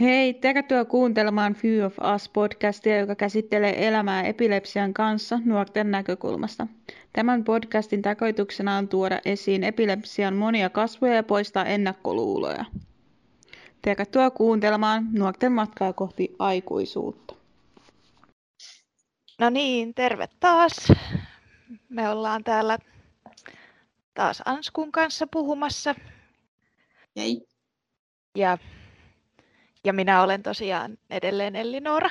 Hei, tervetuloa kuuntelemaan Few of Us podcastia, joka käsittelee elämää epilepsian kanssa nuorten näkökulmasta. Tämän podcastin tarkoituksena on tuoda esiin epilepsian monia kasvoja ja poistaa ennakkoluuloja. Tervetuloa kuuntelemaan nuorten matkaa kohti aikuisuutta. No niin, terve taas. Me ollaan täällä taas Anskun kanssa puhumassa. Hei. Ja ja minä olen tosiaan edelleen Ellinora.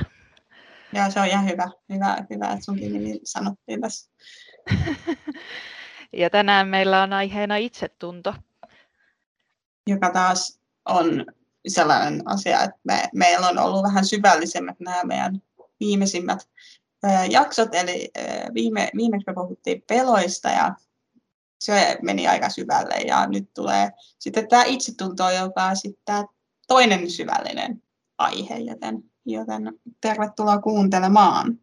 Joo, se on ihan hyvä. Hyvä, hyvä että sunkin nimi sanottiin tässä. ja tänään meillä on aiheena itsetunto. Joka taas on sellainen asia, että me, meillä on ollut vähän syvällisemmät nämä meidän viimeisimmät jaksot. Eli viime, viimeksi me puhuttiin peloista ja se meni aika syvälle ja nyt tulee sitten tämä itsetunto, joka on sitten toinen syvällinen aihe, joten, joten tervetuloa kuuntelemaan.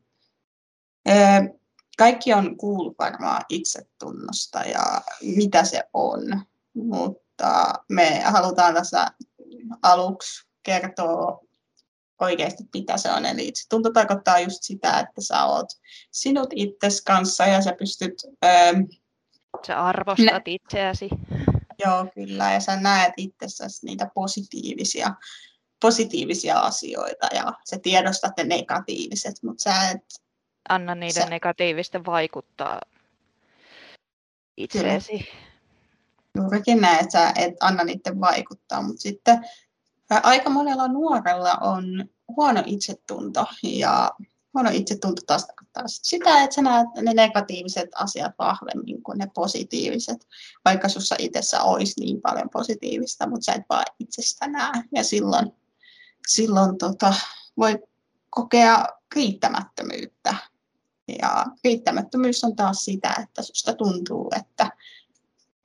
Kaikki on kuullut varmaan itsetunnosta ja mitä se on, mutta me halutaan tässä aluksi kertoa oikeasti mitä se on. Eli itsetunto tarkoittaa just sitä, että sä oot sinut itses kanssa ja sä pystyt... sä arvostat ne, itseäsi. Joo, kyllä. Ja sä näet itsessäsi niitä positiivisia, positiivisia asioita ja sä tiedostat ne negatiiviset, mutta sä et... Anna niiden sä... negatiivisten vaikuttaa itseesi. Juurikin näin, että sä et anna niiden vaikuttaa, mutta sitten aika monella nuorella on huono itsetunto ja huono itsetunto taas tarkoittaa sitä, että sä näet ne negatiiviset asiat vahvemmin kuin ne positiiviset, vaikka sussa itsessä olisi niin paljon positiivista, mutta sä et vaan itsestä näe. Ja silloin, silloin tota, voi kokea riittämättömyyttä. Ja riittämättömyys on taas sitä, että susta tuntuu, että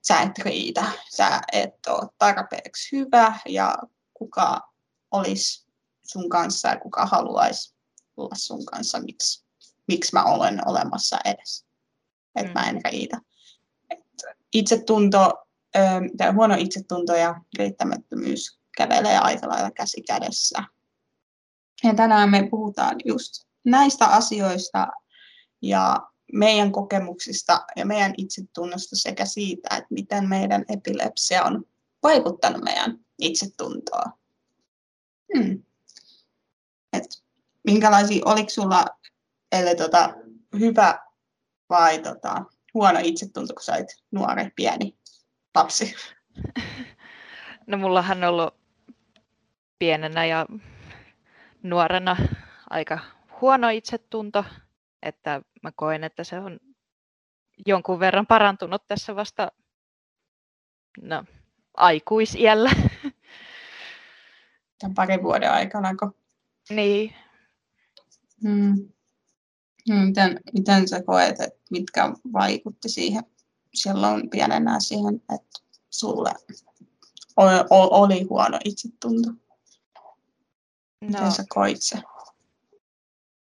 sä et riitä, sä et ole tarpeeksi hyvä ja kuka olisi sun kanssa ja kuka haluaisi olla sun kanssa, miksi, miksi mä olen olemassa edes. Että mm. mä en riitä. Et itsetunto, tai huono itsetunto ja riittämättömyys kävelee aika lailla käsi kädessä. Ja tänään me puhutaan just näistä asioista ja meidän kokemuksista ja meidän itsetunnosta sekä siitä, että miten meidän epilepsia on vaikuttanut meidän itsetuntoa. Hmm. Minkälaisia, oliko sulla eli tota, hyvä vai tota, huono itsetunto, kun sait nuori, pieni lapsi? No mullahan on ollut pienenä ja nuorena aika huono itsetunto, että mä koen, että se on jonkun verran parantunut tässä vasta no, aikuisiällä. Tämän parin vuoden aikana, kun... Niin, Mm. Miten, miten sä koet, että mitkä vaikutti siihen silloin pienenä siihen, että sulle oli, oli huono itsetunto? Miten no, sä koit se?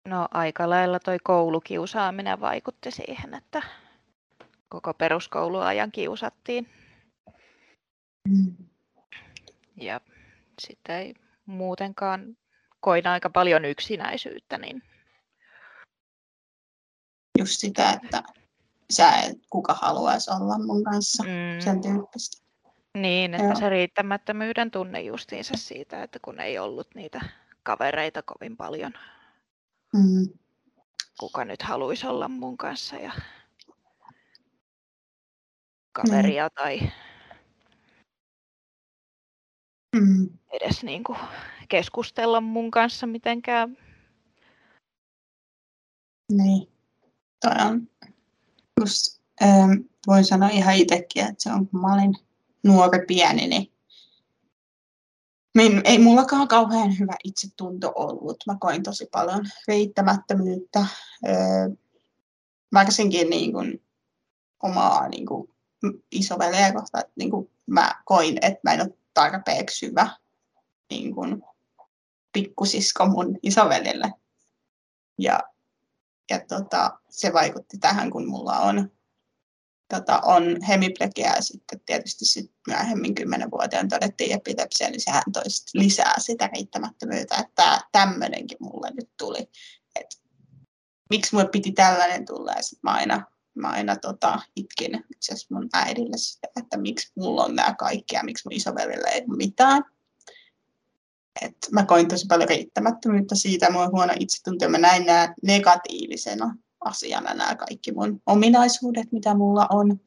No aika lailla toi koulukiusaaminen vaikutti siihen, että koko peruskouluajan kiusattiin. Mm. Ja sitten ei muutenkaan koin aika paljon yksinäisyyttä. Niin... Just sitä, että sä et, kuka haluaisi olla mun kanssa, mm. sen tyyppistä. Niin, että Joo. se riittämättömyyden tunne justiinsa siitä, että kun ei ollut niitä kavereita kovin paljon. Mm. Kuka nyt haluaisi olla mun kanssa ja kaveria mm. tai mm. edes niin kuin keskustella mun kanssa mitenkään. Niin, toi on just, ähm, voin sanoa ihan itsekin, että se on kun mä olin nuori pieni, niin Min, ei mullakaan kauhean hyvä itsetunto ollut. Mä koin tosi paljon riittämättömyyttä, öö, varsinkin niin kuin, omaa niin kuin, isoveliä kohtaan. Niin kuin, mä koin, että mä en ole tarpeeksi hyvä niin kuin, pikkusisko mun isovelille. Ja, ja tota, se vaikutti tähän, kun mulla on tota, on hemiplegiä ja sitten tietysti sit myöhemmin kymmenenvuotiaan todettiin epilepsia, niin sehän toisi lisää sitä riittämättömyyttä, että tämmöinenkin mulle nyt tuli. Et, miksi mulle piti tällainen tulla ja sitten mä aina, mä aina tota, itkin itse mun äidille sitä, että miksi mulla on nämä kaikki ja miksi mun isovelille ei ole mitään. Et mä koin tosi paljon riittämättömyyttä siitä, on huono itsetunto, mä näin nämä negatiivisena asiana nämä kaikki mun ominaisuudet, mitä mulla on.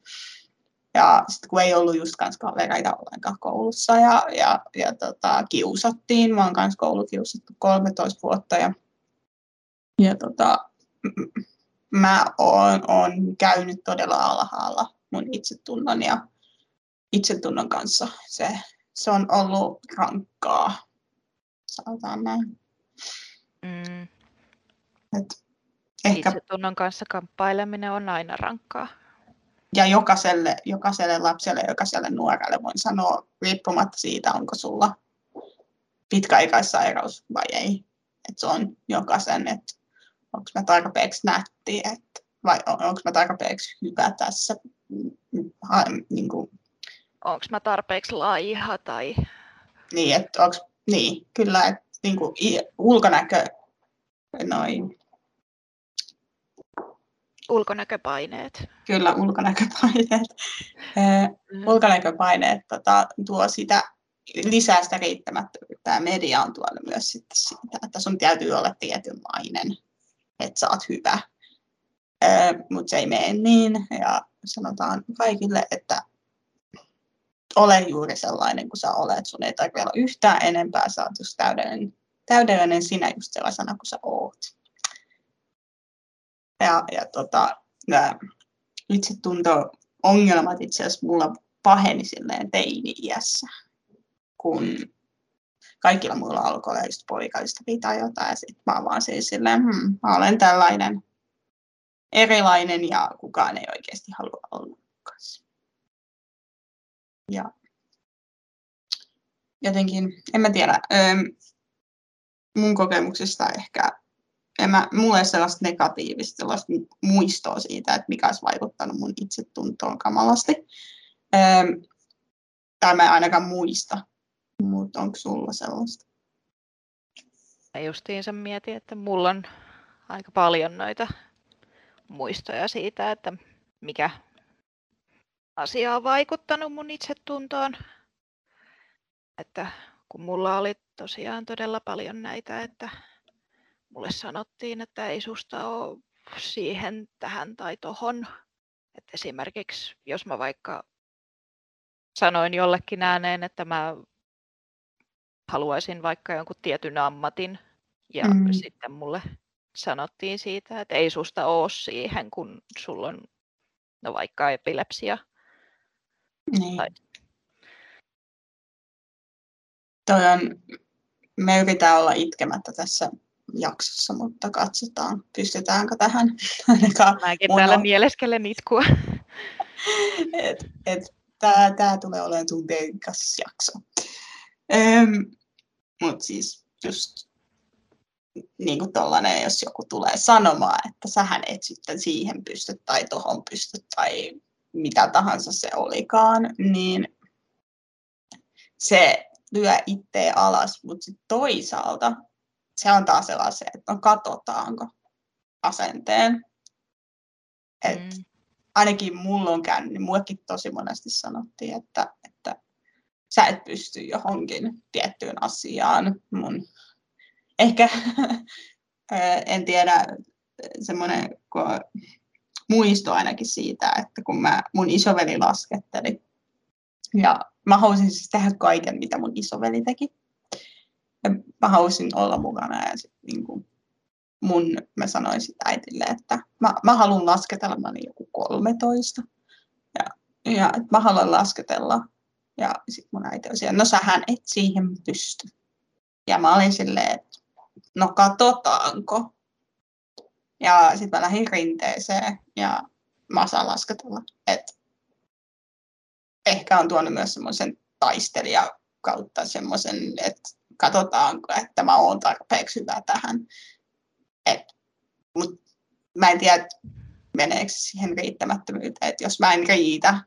Ja sitten kun ei ollut just kans kavereita ollenkaan koulussa ja, ja, ja tota, kiusattiin, mä oon kans koulukiusattu 13 vuotta ja, ja tota, mä oon, oon käynyt todella alhaalla mun itsetunnon ja itsetunnon kanssa. Se, se on ollut rankkaa, sanotaan näin. Mm. Et Ehkä... Itsetunnon kanssa kamppaileminen on aina rankkaa. Ja jokaiselle, jokaiselle lapselle, jokaiselle nuorelle voin sanoa, riippumatta siitä, onko sulla pitkäaikaissairaus vai ei. Että se on jokaisen, että onko mä tarpeeksi nätti, että, vai onko mä tarpeeksi hyvä tässä. Ha, niin kuin, onko mä tarpeeksi laiha tai... Niin, että onko, niin kyllä, että niin kuin, ulkonäkö, noin ulkonäköpaineet. Kyllä, ulkonäköpaineet. Mm. ulkonäköpaineet tota, tuo sitä lisää sitä riittämättömyyttä ja media on tuolla myös sitten siitä, että sun täytyy olla tietynlainen, että sä oot hyvä. Mutta se ei mene niin ja sanotaan kaikille, että ole juuri sellainen kuin sä olet. Sun ei tarvitse olla yhtään enempää, sä oot just täydellinen, täydellinen sinä just sellaisena kuin sä oot. Ja, ja tota, itsetunto-ongelmat itse asiassa mulla paheni silleen teini-iässä, kun kaikilla muilla alkoi olla just poikaista pitää jotain, ja sitten mä vaan siis silleen, hmm, mä olen tällainen erilainen ja kukaan ei oikeasti halua olla kanssa. Ja jotenkin, en mä tiedä, mun kokemuksesta ehkä en mä, mulla ei sellaista negatiivista sellaista muistoa siitä, että mikä olisi vaikuttanut mun itsetuntoon kamalasti. Tai mä en ainakaan muista, mutta onko sulla sellaista? Mä justiinsa mietin, että mulla on aika paljon noita muistoja siitä, että mikä asia on vaikuttanut mun itsetuntoon. Että kun mulla oli tosiaan todella paljon näitä, että mulle sanottiin, että ei susta ole siihen, tähän tai tohon. Et esimerkiksi jos mä vaikka sanoin jollekin ääneen, että mä haluaisin vaikka jonkun tietyn ammatin ja mm. sitten mulle sanottiin siitä, että ei susta ole siihen, kun sulla on no vaikka epilepsia. Niin. Tai... Toi on, me yritetään olla itkemättä tässä jaksossa, mutta katsotaan, pystytäänkö tähän. Mäkin täällä on... mieleskelen itkua. et, et, Tämä tää tulee olemaan tunteikas jakso. Öm, Mutta siis just niin kuin tollanen, jos joku tulee sanomaan, että sähän et sitten siihen pysty tai tohon pysty tai mitä tahansa se olikaan, niin se lyö itseä alas, mutta sitten toisaalta se on taas sellaisen, että no katsotaanko asenteen. Et mm. Ainakin mulla on käynyt, niin mullekin tosi monesti sanottiin, että, että sä et pysty johonkin tiettyyn asiaan. Mun ehkä, en tiedä, semmoinen muisto ainakin siitä, että kun mä, mun isoveli lasketteli, ja mä halusin siis tehdä kaiken, mitä mun isoveli teki ja mä halusin olla mukana ja sit, niin kuin, mun, mä sanoin sitten äitille, että mä, mä haluan lasketella, mä olin joku 13 ja, ja että mä haluan lasketella ja sitten mun äiti oli siellä, no sähän et siihen pysty. Ja mä olin silleen, että no katsotaanko. Ja sitten mä lähdin rinteeseen ja mä osaan lasketella. Et ehkä on tuonut myös semmoisen taistelija kautta semmoisen, että katsotaanko, että mä oon tarpeeksi hyvä tähän. Et, mut mä en tiedä, meneekö siihen riittämättömyyteen, että jos mä en riitä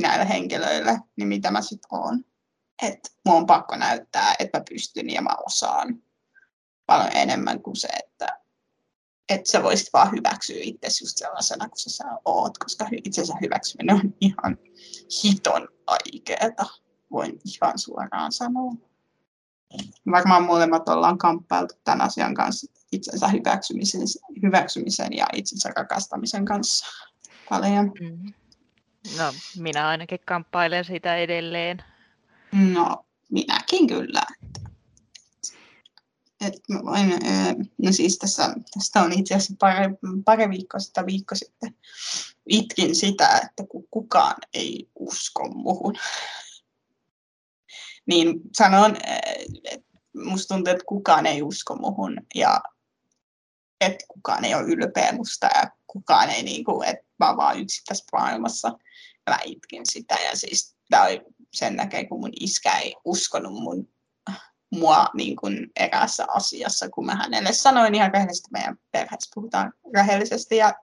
näille henkilöille, niin mitä mä sitten oon. Että mun on pakko näyttää, että mä pystyn ja mä osaan paljon enemmän kuin se, että, sä voisit vaan hyväksyä itse just sellaisena kuin sä oot, koska itsensä hyväksyminen on ihan hiton aikeeta, voin ihan suoraan sanoa. Varmaan molemmat ollaan kamppailtu tämän asian kanssa, itsensä hyväksymisen, hyväksymisen ja itsensä rakastamisen kanssa paljon. Mm. No, minä ainakin kamppailen sitä edelleen. No, minäkin kyllä. Et mä voin, no siis tässä, tästä on itse asiassa pari, pari viikkoa sitten, viikko sitten itkin sitä, että kukaan ei usko muhun. niin sanon, että musta tuntuu, että kukaan ei usko muhun ja että kukaan ei ole ylpeä musta ja kukaan ei, niin kuin, että mä oon vaan yksin tässä maailmassa. Ja mä itkin sitä ja siis oli sen näkee, kun mun iskä ei uskonut mun, mua niin kuin eräässä asiassa, kun mä hänelle sanoin ihan rehellisesti, meidän perheessä puhutaan rehellisesti ja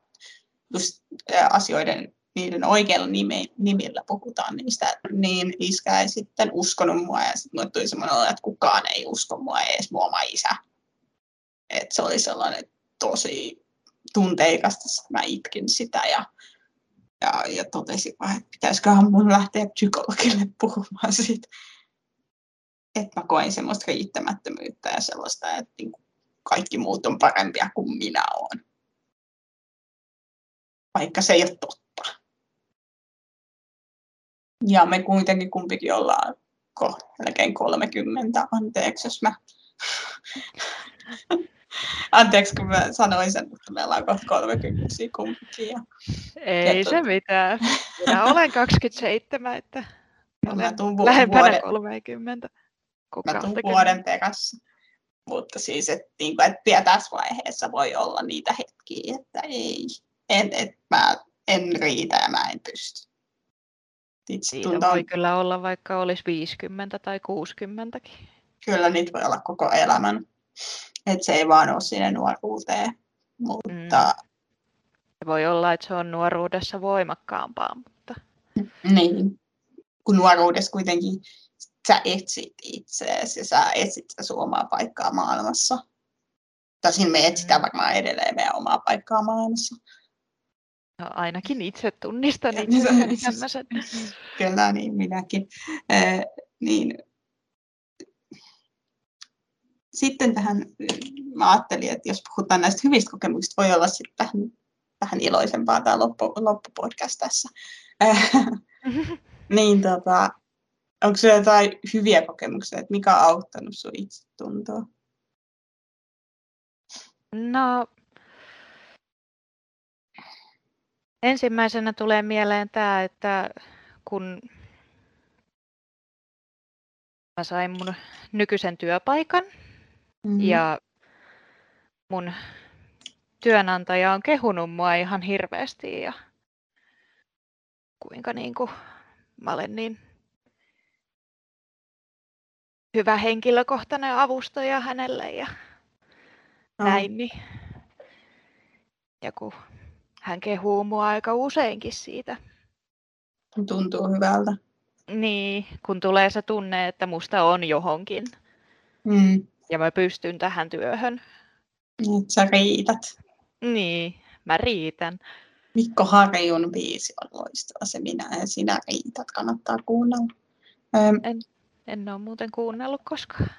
just asioiden niiden oikeilla nime, nimillä puhutaan niistä, niin iskä ei sitten uskonut mua ja sitten mulle tuli semmoinen että kukaan ei usko mua, ei edes mua oma isä. Et se oli sellainen tosi tunteikasta, että mä itkin sitä ja, ja, ja totesin vaan, että pitäisiköhän mun lähteä psykologille puhumaan siitä. Että mä koin semmoista riittämättömyyttä ja sellaista, että niin kaikki muut on parempia kuin minä olen. Vaikka se ei ole totta. Ja me kuitenkin kumpikin ollaan kohta melkein 30, anteeksi jos mä Anteeksi, kun mä sanoin sen, että meillä on kohta 30 kumpikin. Ja Ei se mitään. Minä olen 27, että vu- lähempänä vuoden, 30. Mä tuun vuoden perässä. Mutta siis, että, niin että vielä tässä vaiheessa voi olla niitä hetkiä, että ei, en, että mä en riitä ja mä en pysty. Siitä tuntuu... voi kyllä olla, vaikka olisi 50 tai 60 Kyllä niitä voi olla koko elämän että se ei vaan ole sinne nuoruuteen. Mutta... Mm. Voi olla, että se on nuoruudessa voimakkaampaa, mutta... Niin, kun nuoruudessa kuitenkin sä etsit itseäsi ja sä etsit sitä omaa paikkaa maailmassa. Tosin me etsitään mm. varmaan edelleen meidän omaa paikkaa maailmassa. No, ainakin itse tunnistan itse Kyllä, niin minäkin. Eh, niin, sitten tähän mä ajattelin, että jos puhutaan näistä hyvistä kokemuksista, voi olla sitten vähän, vähän iloisempaa tämä loppu, loppupodcast tässä. niin tota, onko sinulla jotain hyviä kokemuksia, että mikä on auttanut sinua itse tuntua? No, ensimmäisenä tulee mieleen tämä, että kun mä sain mun nykyisen työpaikan, Mm. Ja mun työnantaja on kehunut mua ihan hirveästi ja kuinka niin kuin mä olen niin hyvä henkilökohtainen avustaja hänelle ja no. näin. Niin. Ja kun hän kehuu mua aika useinkin siitä. Tuntuu hyvältä. Niin, kun tulee se tunne, että musta on johonkin. Mm ja mä pystyn tähän työhön. Nyt sä riität. Niin, mä riitän. Mikko Harjun biisi on loistava, se minä ja sinä riität, kannattaa kuunnella. Öm, en, en ole muuten kuunnellut koskaan.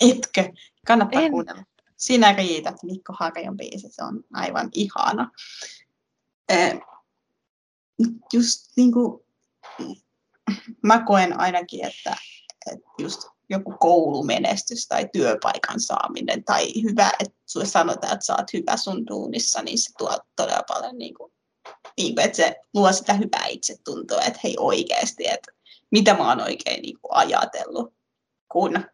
Etkö? Kannattaa en. kuunnella. Sinä riität, Mikko Harjun biisi, se on aivan ihana. Öm, just niin kuin, mä koen ainakin, että, että just joku koulumenestys tai työpaikan saaminen tai hyvä, että sulle sanotaan, että sä oot hyvä sun duunissa, niin se tuo todella paljon, niin kuin, niin kuin, että se luo sitä hyvää itsetuntoa, että hei oikeasti, että mitä mä oon oikein niin kuin ajatellut, kun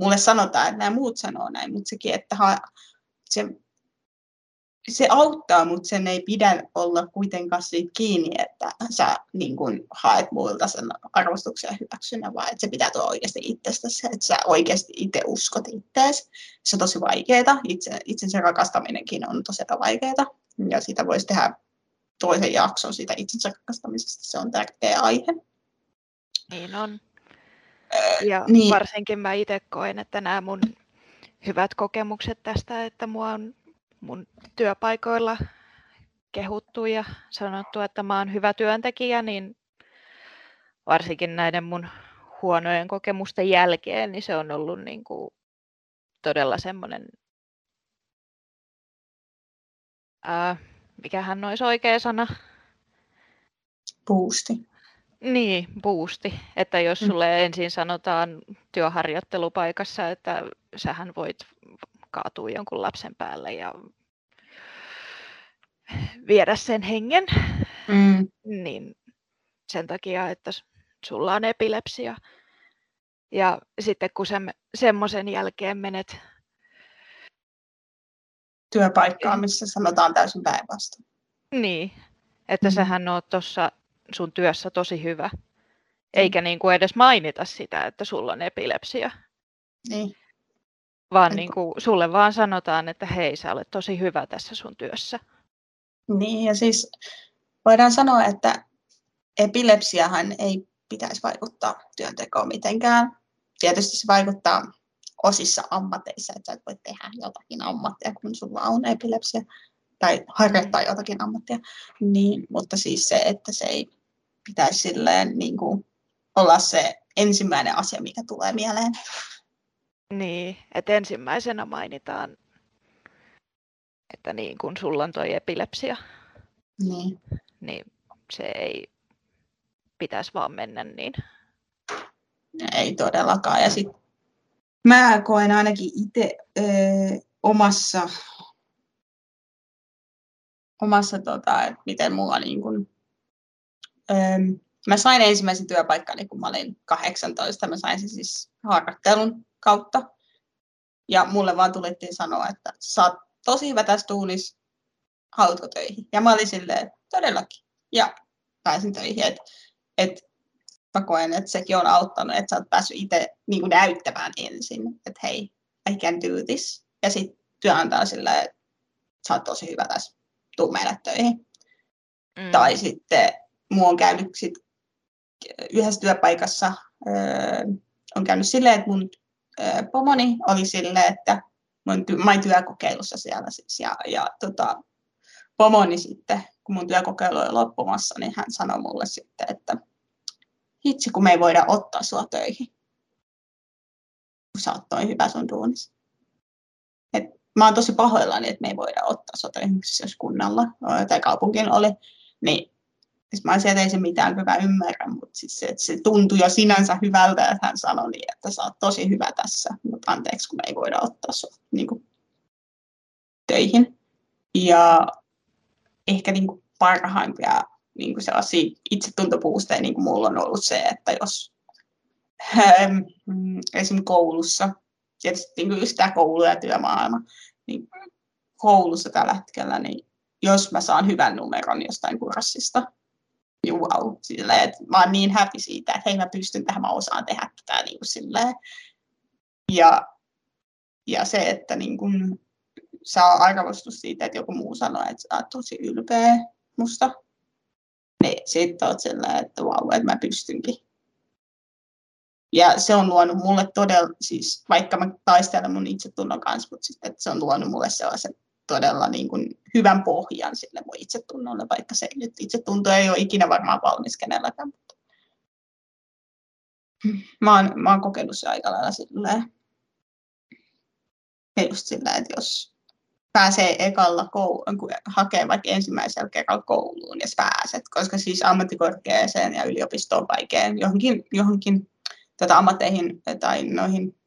mulle sanotaan, että nämä muut sanoo näin, mutta sekin, että ha, se se auttaa, mutta sen ei pidä olla kuitenkaan siitä kiinni, että sä niin kun, haet muilta sen arvostuksen ja vaan että se pitää tulla oikeasti itsestäsi, että sä oikeasti itse uskot itseäsi. Se on tosi vaikeaa, itse, itsensä rakastaminenkin on tosi vaikeaa, Ja siitä voisi tehdä toisen jakson siitä itsensä rakastamisesta. Se on tärkeä aihe. Niin on. Ja niin. varsinkin mä itse koen, että nämä mun hyvät kokemukset tästä, että mua on mun työpaikoilla kehuttu ja sanottu, että mä oon hyvä työntekijä, niin varsinkin näiden mun huonojen kokemusten jälkeen, niin se on ollut niin kuin todella semmoinen, ää, mikähän olisi oikea sana? Boosti. Niin, boosti. Että jos Mm. sulle ensin sanotaan työharjoittelupaikassa, että sähän voit kaatua jonkun lapsen päälle ja viedä sen hengen, Mm. niin sen takia, että sulla on epilepsia. Ja sitten kun sä semmoisen jälkeen menet, Työpaikkaa, missä sanotaan täysin päinvastoin. niin, että Mm. sähän oot tuossa sun työssä tosi hyvä, eikä niin kuin edes mainita sitä, että sulla on epilepsia, Niin. vaan niin kuin sulle vaan sanotaan, että hei, sä olet tosi hyvä tässä sun työssä. Niin, ja siis voidaan sanoa, että epilepsiahan ei pitäisi vaikuttaa työntekoon mitenkään. Tietysti se vaikuttaa osissa ammateissa, että sä et voi tehdä jotakin ammattia, kun sulla on epilepsia, tai harjoittaa jotakin ammattia. Niin, mutta siis se, että se ei pitäisi silleen niin kuin olla se ensimmäinen asia, mikä tulee mieleen. Niin, että ensimmäisenä mainitaan, että niin kun sulla on toi epilepsia, Niin. niin se ei pitäisi vaan mennä niin. Ei todellakaan. Ja sit mä koen ainakin itse omassa, omassa tota, että miten mulla niin kun, ö, mä sain ensimmäisen työpaikkani, kun mä olin 18. Mä sain sen siis harjoittelun kautta. Ja mulle vaan tulittiin sanoa, että sä oot tosi hyvä tässä tuunissa, haluatko töihin? Ja mä olin silleen, todellakin. Ja pääsin töihin. Että et mä koen, että sekin on auttanut, että sä oot päässyt itse niin näyttämään ensin, että hei, I can do this. Ja sitten työnantaja silleen, että sä oot tosi hyvä tässä, tuu meille töihin. Mm. Tai sitten mua on käynyt sit yhdessä työpaikassa, öö, on käynyt silleen, että mun öö, pomoni oli silleen, että mun ty- mä olin työkokeilussa siellä siis, ja, ja tota, pomoni sitten, kun mun työkokeilu oli loppumassa, niin hän sanoi mulle sitten, että hitsi, kun me ei voida ottaa sua töihin, kun sä oot noin hyvä sun duunissa. Et mä oon tosi pahoillani, että me ei voida ottaa sua töihin, jos kunnalla ö, tai kaupunkin oli, niin siis mä sieltä ei se mitään hyvä ymmärrä, mutta siis se, se tuntui jo sinänsä hyvältä, että hän sanoi niin, että sä oot tosi hyvä tässä, mutta anteeksi, kun me ei voida ottaa sua niin kuin, töihin. Ja ehkä niin kuin, parhaimpia niin kuin sellaisia itsetuntopuusteja niin kuin mulla on ollut se, että jos ähm, esimerkiksi koulussa, tietysti niin kuin just tämä koulu ja työmaailma, niin koulussa tällä hetkellä, niin jos mä saan hyvän numeron jostain kurssista, niin wow, silleen, että mä oon niin happy siitä, että hei mä pystyn tähän, mä osaan tehdä tätä niin kuin silleen. Ja, ja se, että niin kuin, saa arvostus siitä, että joku muu sanoo, että sä oot tosi ylpeä musta, niin sitten oot silleen, että vau, wow, että mä pystynkin. Ja se on luonut mulle todella, siis vaikka mä taistelen mun itsetunnon kanssa, mutta sitten että se on luonut mulle sellaisen todella niin kuin hyvän pohjan sille mun itsetunnolle, vaikka se nyt itsetunto ei ole ikinä varmaan valmis kenelläkään. Mutta mä, oon, mä oon kokenut se aika lailla silleen, ja just silleen, että jos pääsee ekalla kouluun, kun hakee vaikka ensimmäisellä kerralla kouluun, ja pääset, koska siis ammattikorkeaseen ja yliopistoon on vaikea johonkin, johonkin tota, ammatteihin tai noihin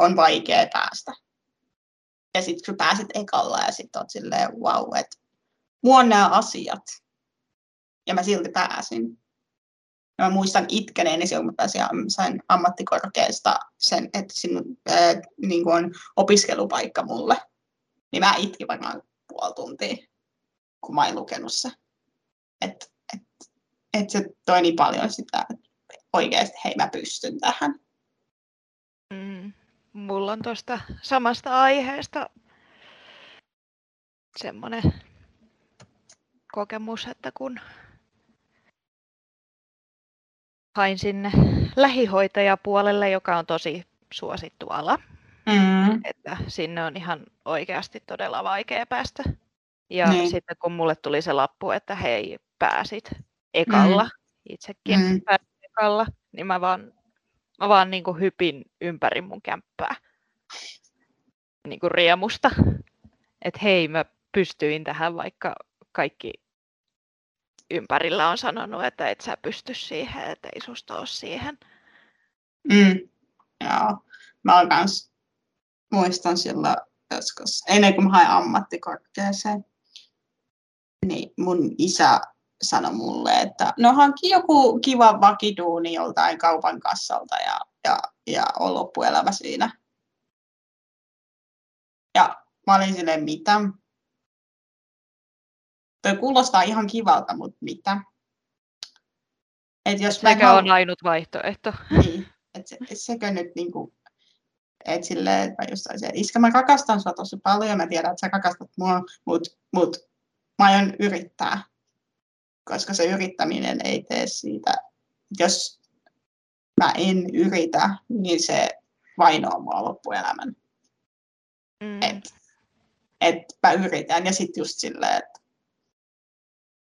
on vaikea päästä. Ja sitten kun pääset ekalla ja sitten oot silleen, wow, että mulla on nämä asiat. Ja mä silti pääsin. Ja mä muistan itkeneeni silloin, kun pääsin, sain ammattikorkeasta sen, että sinun ää, niin on opiskelupaikka mulle. Niin mä itkin varmaan puoli tuntia, kun mä en lukenut se. Että et, et se toi niin paljon sitä, että oikeasti hei mä pystyn tähän. Mm. Mulla on tuosta samasta aiheesta semmoinen kokemus, että kun hain sinne lähihoitajapuolelle, joka on tosi suosittu ala, Mm. että sinne on ihan oikeasti todella vaikea päästä. Ja Niin. sitten kun mulle tuli se lappu, että hei, pääsit ekalla, itsekin Mm. pääsin ekalla, niin mä vaan, mä vaan niin kuin hypin ympäri mun kämppää niin kuin riemusta. Että hei, mä pystyin tähän, vaikka kaikki ympärillä on sanonut, että et sä pysty siihen, että ei susta ole siihen. Mm. Joo. Mä oon kans, muistan silloin joskus, ennen kuin mä hain ammattikorkeaseen, niin mun isä sanoi mulle, että no hanki joku kiva vakiduuni joltain kaupan kassalta ja, ja, ja on loppuelämä siinä. Ja mä olin silleen, mitä? Toi kuulostaa ihan kivalta, mutta mitä? Et jos mä Sekö halu- on ainut vaihtoehto? niin, että se, et sekö nyt niinku, että silleen, että mä just olisin, että iskä mä rakastan sua tosi paljon, mä tiedän, että sä rakastat mua, mut, mut mä aion yrittää, koska se yrittäminen ei tee siitä, jos mä en yritä, niin se vainoaa mua loppuelämän. Mm. Et, et mä yritän ja sitten just silleen, että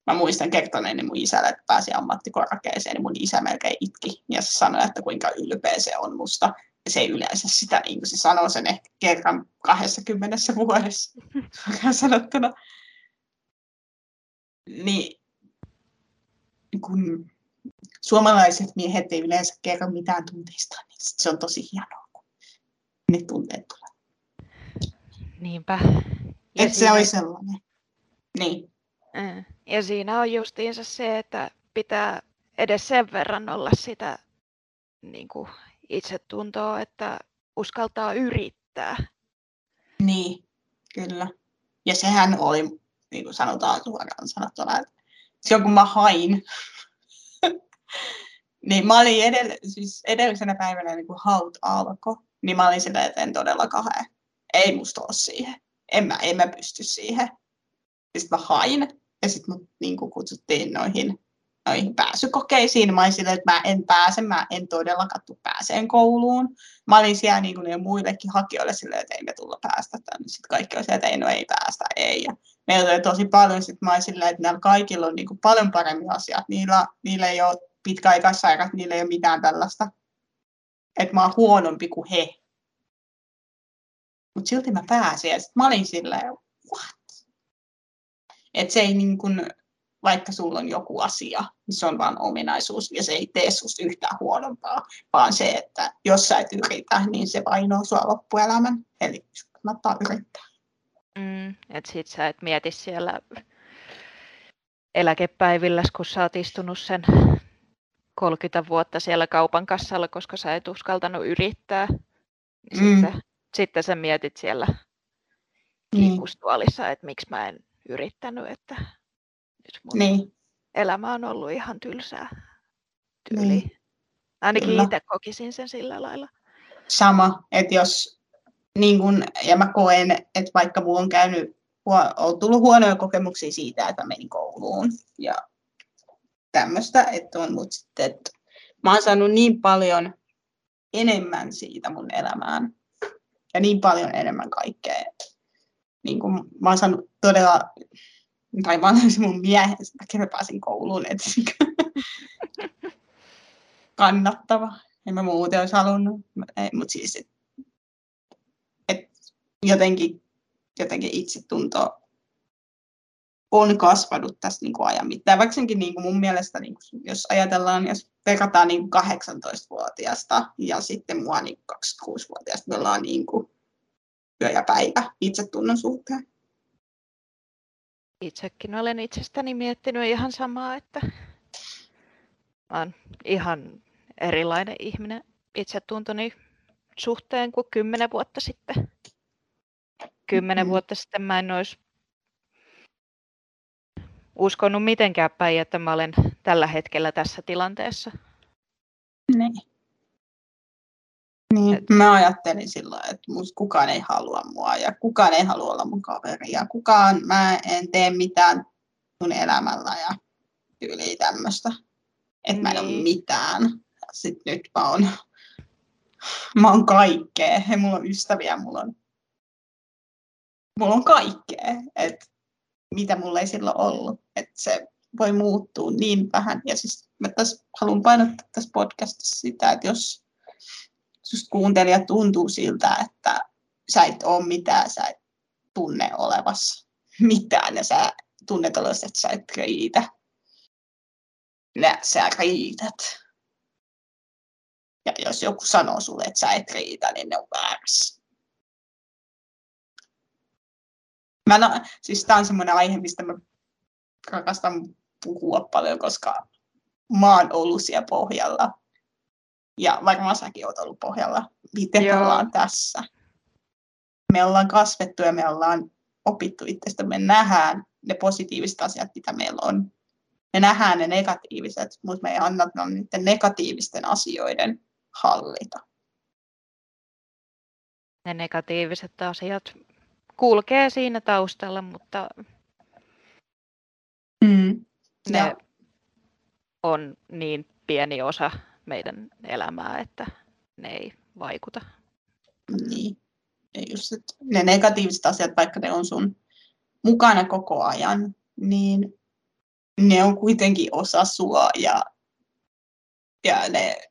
mä muistan kertoneeni mun isälle, että pääsi ammattikorkeeseen, niin mun isä melkein itki ja se sanoi, että kuinka ylpeä se on musta. Ja se ei yleensä sitä, niin kuin se sanoo sen ehkä kerran 20 vuodessa, suoraan sanottuna. Niin, kun suomalaiset miehet ei yleensä kerro mitään tunteistaan, niin se on tosi hienoa, kun ne tunteet tulee. Niinpä. Että se siinä- oli sellainen. Niin. Mm. Ja siinä on justiinsa se, että pitää edes sen verran olla sitä niin kuin itsetuntoa, että uskaltaa yrittää. Niin, kyllä. Ja sehän oli, niin kuin sanotaan suoraan sanottuna, että silloin kun mä hain, niin mä olin edell- siis edellisenä päivänä, niin kun haut alkoi, niin mä olin silleen, että en todellakaan hae. Ei musta ole siihen. En mä, en mä pysty siihen. Sitten mä hain, ja sitten mut niin kutsuttiin noihin, noihin pääsykokeisiin. Mä olin silleen, että mä en pääse, mä en todellakaan tule pääseen kouluun mä olin siellä niin kuin muillekin hakijoille silleen, että ei me tulla päästä tänne. Sitten kaikki oli että ei, no ei päästä, ei. Ja meillä oli tosi paljon, sitten mä silleen, että näillä kaikilla on niin kuin paljon paremmin asiat. Niillä, niillä ei ole pitkäaikaissairaat, niillä ei ole mitään tällaista. Että mä oon huonompi kuin he. Mutta silti mä pääsin. Ja sitten mä olin silleen, what? Että se ei niin kuin, vaikka sulla on joku asia, niin se on vaan ominaisuus ja se ei tee susta yhtään huonompaa, vaan se, että jos sä et yritä, niin se vainoo sua loppuelämän. Eli kannattaa yrittää. Mm. Että sit sä et mieti siellä eläkepäivillä, kun sä oot istunut sen 30 vuotta siellä kaupan kassalla, koska sä et uskaltanut yrittää. Niin Mm. Sitten, sitten sä mietit siellä Niin. kiikustuolissa, että miksi mä en yrittänyt, että nyt mun Niin, elämä on ollut ihan tylsää tyyli. Niin. Ainakin Kyllä. itse kokisin sen sillä lailla. sama, että jos, niin kun, ja mä koen, että vaikka mulla on käynyt, on tullut huonoja kokemuksia siitä, että menin kouluun ja tämmöistä, että on mut sitten, että mä oon saanut niin paljon enemmän siitä mun elämään ja niin paljon enemmän kaikkea. Niin kun mä oon saanut todella, tai mä oon mun miehen, takia mä pääsin kouluun, että kannattava. En mä muuten olisi halunnut, mutta siis, et, et jotenkin, jotenkin itsetunto on kasvanut tässä niin kuin ajan mittaan. Vaikkakin niin kuin mun mielestä, niin kuin, jos ajatellaan, jos verrataan niin kuin 18-vuotiaasta ja sitten mua niin 26-vuotiaasta, me ollaan niin kuin yö ja päivä itsetunnon suhteen. Itsekin olen itsestäni miettinyt ihan samaa, että oon ihan erilainen ihminen itsetuntoni suhteen kuin kymmenen vuotta sitten. Kymmenen Mm. vuotta sitten mä en olisi uskonut mitenkään päin, että mä olen tällä hetkellä tässä tilanteessa. Niin. Niin. Et mä ajattelin silloin, että kukaan ei halua mua ja kukaan ei halua olla mun kaveri ja kukaan, mä en tee mitään mun elämällä ja tyyliä tämmöistä. Että mä en ole Niin. mitään. Sitten nyt mä oon, mä oon kaikkea. Ja mulla on ystäviä, mulla on, mulla on kaikkea. Et mitä mulla ei silloin ollut. Että se voi muuttua niin vähän. Ja siis mä tässä haluan painottaa tässä podcastissa sitä, että jos just kuuntelija tuntuu siltä, että sä et ole mitään, sä et tunne olevassa mitään ja sä tunnet olevassa, että sä et riitä. Nä, sä riität. Ja jos joku sanoo sulle, että sä et riitä, niin ne on väärässä. Mä no, siis tää on semmoinen aihe, mistä mä rakastan puhua paljon, koska mä oon ollut siellä pohjalla. Ja varmaan säkin oot ollut pohjalla. Miten me Joo. ollaan tässä? Me ollaan kasvettu ja me ollaan opittu itsestä. Me nähdään ne positiiviset asiat, mitä meillä on. Me nähdään ne negatiiviset, mutta me ei anneta niiden negatiivisten asioiden hallita. Ne negatiiviset asiat kulkee siinä taustalla, mutta Mm. ne Ja, on niin pieni osa meidän elämää, että ne ei vaikuta. niin. Ja just, että ne negatiiviset asiat, vaikka ne on sun mukana koko ajan, niin ne on kuitenkin osa sua ja, ja ne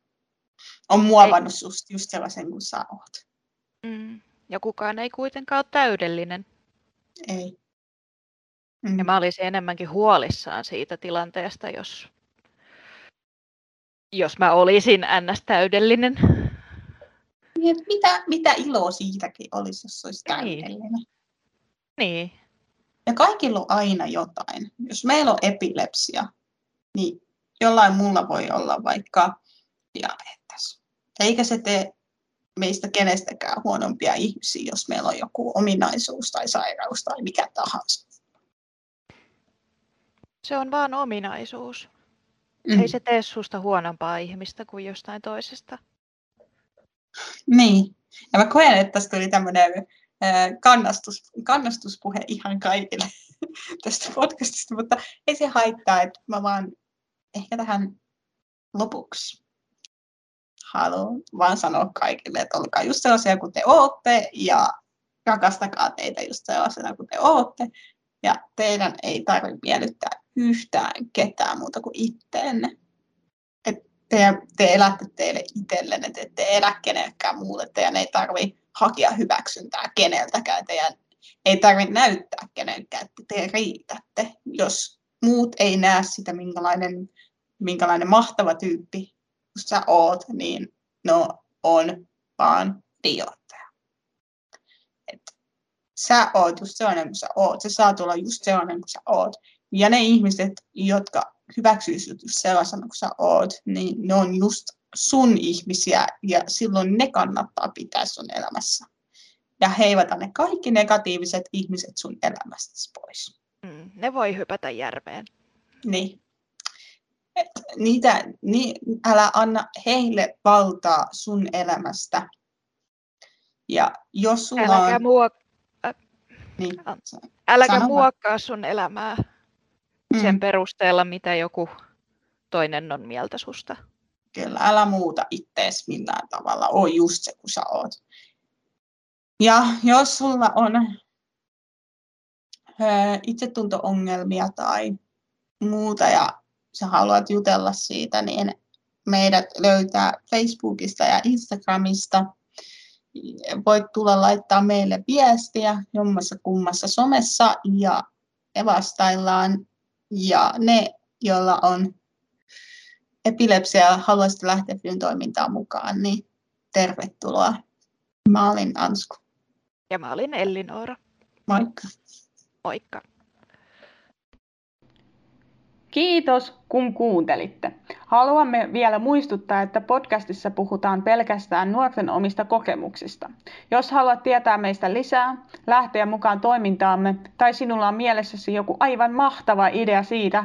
on muovannut susta just sellaisen kuin sä oot. Mm. Ja kukaan ei kuitenkaan ole täydellinen. Ei. Mm. Ja mä olisin enemmänkin huolissaan siitä tilanteesta, jos, jos mä olisin ns. täydellinen. Niin, mitä, mitä iloa siitäkin olisi, jos olisi Niin. täydellinen. Niin, Ja kaikilla on aina jotain. Jos meillä on epilepsia, niin jollain mulla voi olla vaikka diabetes. Eikä se tee meistä kenestäkään huonompia ihmisiä, jos meillä on joku ominaisuus tai sairaus tai mikä tahansa. se on vaan ominaisuus. Mm. Ei se tee susta huonompaa ihmistä kuin jostain toisesta. Niin. Ja mä koen, että tästä tuli tämmöinen kannastus, kannastuspuhe ihan kaikille tästä podcastista, mutta ei se haittaa, että mä vaan ehkä tähän lopuksi haluan vaan sanoa kaikille, että olkaa just sellaisia kuin te ootte ja rakastakaa teitä just sellaisena kuin te ootte. Ja teidän ei tarvitse miellyttää yhtään ketään muuta kuin itteenne. Et te, te elätte teille itsellenne, te ette elä kenellekään muulle. Teidän ei tarvitse hakea hyväksyntää keneltäkään. Teidän ei tarvitse näyttää kenenkään, että te riitätte. Jos muut ei näe sitä, minkälainen, minkälainen mahtava tyyppi sä oot, niin no on vaan idiootteja. Et sä oot just sellainen kuin sä oot. Sä saat olla just sellainen kuin sä oot. Ja ne ihmiset, jotka hyväksyy sut just sellaisena kuin sä oot, niin ne on just sun ihmisiä ja silloin ne kannattaa pitää sun elämässä. Ja heivata ne kaikki negatiiviset ihmiset sun elämästäsi pois. Mm. Ne voi hypätä järveen. Niin. Niitä, ni, älä anna heille valtaa sun elämästä. Ja jos sulla Äläkä, on... muok- Niin, äläkä Sano vaan. muokkaa sun elämää sen perusteella, mitä joku toinen on mieltä susta. Kyllä, älä muuta ittees millään tavalla. Oo just se, kun sä oot. Ja jos sulla on itsetunto-ongelmia tai muuta ja sä haluat jutella siitä, niin meidät löytää Facebookista ja Instagramista. Voit tulla laittaa meille viestiä jommassa kummassa somessa ja me vastaillaan. Ja ne, joilla on epilepsia ja haluaisit lähteä FYN toimintaan mukaan, niin tervetuloa. Mä olin Ansku. Ja mä olin Ellinora. Moikka. Moikka. Kiitos, kun kuuntelitte. Haluamme vielä muistuttaa, että podcastissa puhutaan pelkästään nuorten omista kokemuksista. Jos haluat tietää meistä lisää, lähteä mukaan toimintaamme tai sinulla on mielessäsi joku aivan mahtava idea siitä,